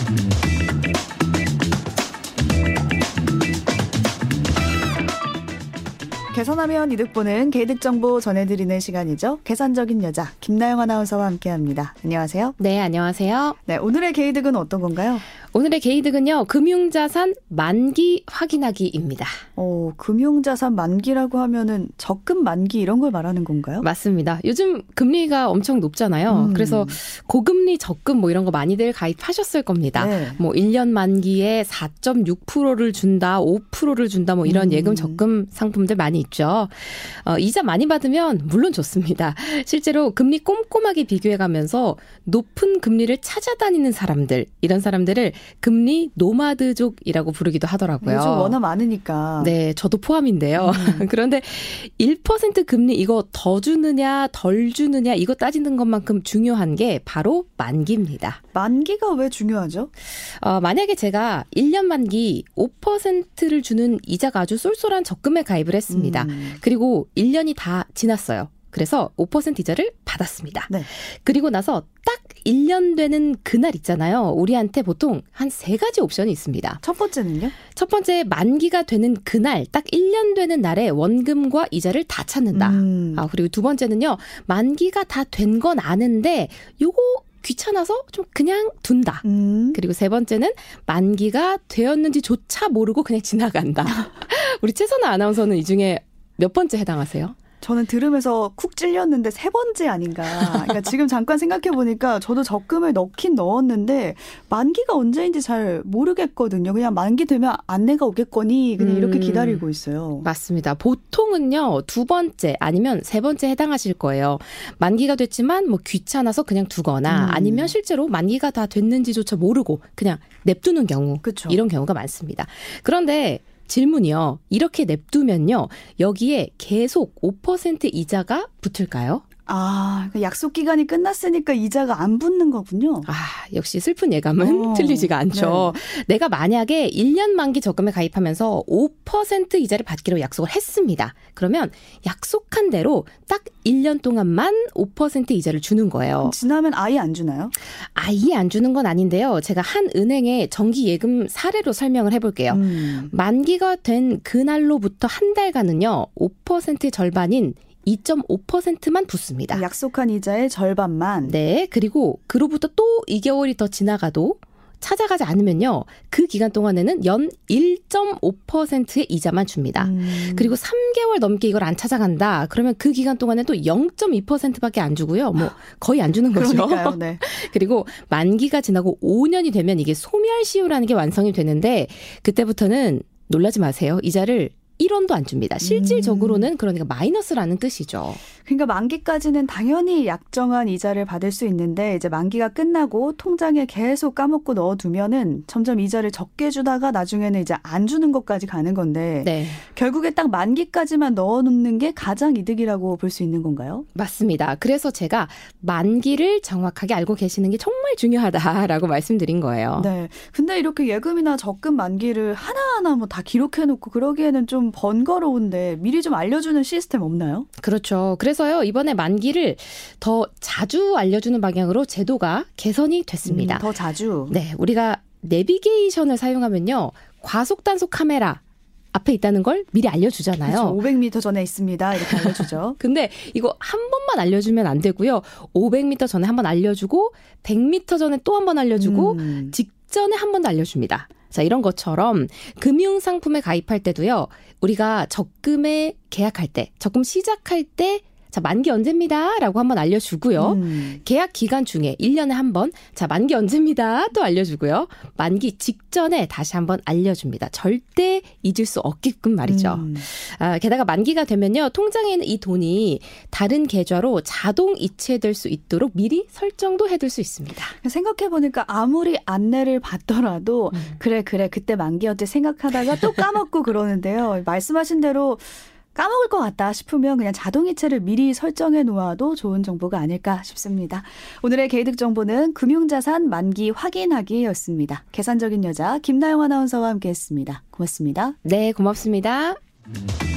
Mm-hmm. 계산하면 이득 보는 개이득 정보 전해드리는 시간이죠. 계산적인 여자 김나영 아나운서와 함께합니다. 안녕하세요. 네, 안녕하세요. 네, 오늘의 개이득은 어떤 건가요? 오늘의 개이득은요, 금융자산 만기 확인하기입니다. 어, 금융자산 만기라고 하면은 적금 만기 이런 걸 말하는 건가요? 맞습니다. 요즘 금리가 엄청 높잖아요. 음. 그래서 고금리 적금 뭐 이런 거 많이들 가입하셨을 겁니다. 네. 뭐 1년 만기에 4.6%를 준다, 5%를 준다, 뭐 이런 음. 예금 적금 상품들 많이 있죠. 어, 이자 많이 받으면 물론 좋습니다. 실제로 금리 꼼꼼하게 비교해 가면서 높은 금리를 찾아다니는 사람들, 이런 사람들을 금리 노마드족이라고 부르기도 하더라고요. 요즘 워낙 많으니까. 네, 저도 포함인데요. 음. 그런데 1% 금리 이거 더 주느냐, 덜 주느냐, 이거 따지는 것만큼 중요한 게 바로 만기입니다. 만기가 왜 중요하죠? 어, 만약에 제가 1년 만기 5%를 주는 이자가 아주 쏠쏠한 적금에 가입을 했습니다. 음. 그리고 1년이 다 지났어요. 그래서 5% 이자를 받았습니다. 네. 그리고 나서 딱 1년 되는 그날 있잖아요. 우리한테 보통 한 세 가지 옵션이 있습니다. 첫 번째는요? 첫 번째 만기가 되는 그날 딱 1년 되는 날에 원금과 이자를 다 찾는다. 음. 아, 그리고 두 번째는요. 만기가 다 된 건 아는데 요거 귀찮아서 좀 그냥 둔다. 음. 그리고 세 번째는 만기가 되었는지조차 모르고 그냥 지나간다. 우리 최선아 아나운서는 이 중에 몇 번째 해당하세요? 저는 들으면서 쿡 찔렸는데 세 번째 아닌가. 그러니까 지금 잠깐 생각해 보니까 저도 적금을 넣긴 넣었는데 만기가 언제인지 잘 모르겠거든요. 그냥 만기 되면 안내가 오겠거니 그냥 이렇게 음. 기다리고 있어요. 맞습니다. 보통은요, 두 번째 아니면 세 번째 해당하실 거예요. 만기가 됐지만 뭐 귀찮아서 그냥 두거나 음. 아니면 실제로 만기가 다 됐는지조차 모르고 그냥 냅두는 경우. 그쵸. 이런 경우가 많습니다. 그런데 질문이요. 이렇게 냅두면요. 여기에 계속 5% 이자가 붙을까요? 아, 그 약속 기간이 끝났으니까 이자가 안 붙는 거군요. 아, 역시 슬픈 예감은 어, 틀리지가 않죠. 내가 만약에 1년 만기 적금에 가입하면서 5% 이자를 받기로 약속을 했습니다. 그러면 약속한 대로 딱 1년 동안만 5% 이자를 주는 거예요. 지나면 아예 안 주나요? 아예 안 주는 건 아닌데요. 제가 한 은행의 정기 예금 사례로 설명을 해볼게요. 음. 만기가 된 그날로부터 한 달간은요, 5%의 절반인 2.5%만 붙습니다. 약속한 이자의 절반만. 네, 그리고 그로부터 또 2개월이 더 지나가도 찾아가지 않으면요, 그 기간 동안에는 연 1.5%의 이자만 줍니다. 음. 그리고 3개월 넘게 이걸 안 찾아간다. 그러면 그 기간 동안에 또 0.2%밖에 안 주고요. 뭐 거의 안 주는 거죠. 그러니까요. 네. 그리고 만기가 지나고 5년이 되면 이게 소멸 시효라는 게 완성이 되는데 그때부터는 놀라지 마세요. 이자를 1원도 안 줍니다. 실질적으로는 그러니까 마이너스라는 뜻이죠. 그러니까 만기까지는 당연히 약정한 이자를 받을 수 있는데 이제 만기가 끝나고 통장에 계속 까먹고 넣어두면은 점점 이자를 적게 주다가 나중에는 이제 안 주는 것까지 가는 건데 네. 결국에 딱 만기까지만 넣어놓는 게 가장 이득이라고 볼 수 있는 건가요? 맞습니다. 그래서 제가 만기를 정확하게 알고 계시는 게 정말 중요하다라고 말씀드린 거예요. 네. 근데 이렇게 예금이나 적금 만기를 하나하나 뭐 다 기록해놓고 그러기에는 좀 번거로운데 미리 좀 알려주는 시스템 없나요? 그렇죠. 그래서 요, 이번에 만기를 더 자주 알려주는 방향으로 제도가 개선이 됐습니다. 음, 더 자주. 네, 우리가 내비게이션을 사용하면요, 과속 단속 카메라 앞에 있다는 걸 미리 알려주잖아요. 그렇죠. 500m 전에 있습니다. 이렇게 알려주죠. 근데 이거 한 번만 알려주면 안 되고요. 500m 전에 한 번 알려주고 100m 전에 또 한 번 알려주고 음. 직전에 한 번 더 알려줍니다. 자, 이런 것처럼 금융 상품에 가입할 때도요, 우리가 적금에 계약할 때, 적금 시작할 때, 자, 만기 언제입니다. 라고 한번 알려주고요. 음. 계약 기간 중에 1년에 한 번, 자, 만기 언제입니다. 또 알려주고요. 만기 직전에 다시 한번 알려줍니다. 절대 잊을 수 없게끔 말이죠. 음. 아, 게다가 만기가 되면요, 통장에 있는 이 돈이 다른 계좌로 자동 이체될 수 있도록 미리 설정도 해둘 수 있습니다. 생각해보니까 아무리 안내를 받더라도 음. 그래 그래 그때 만기였지 생각하다가 또 까먹고 그러는데요. 말씀하신 대로 까먹을 것 같다 싶으면 그냥 자동이체를 미리 설정해 놓아도 좋은 정보가 아닐까 싶습니다. 오늘의 개이득 정보는 금융자산 만기 확인하기였습니다. 계산적인 여자 김나영 아나운서와 함께했습니다. 고맙습니다. 네, 고맙습니다. 음.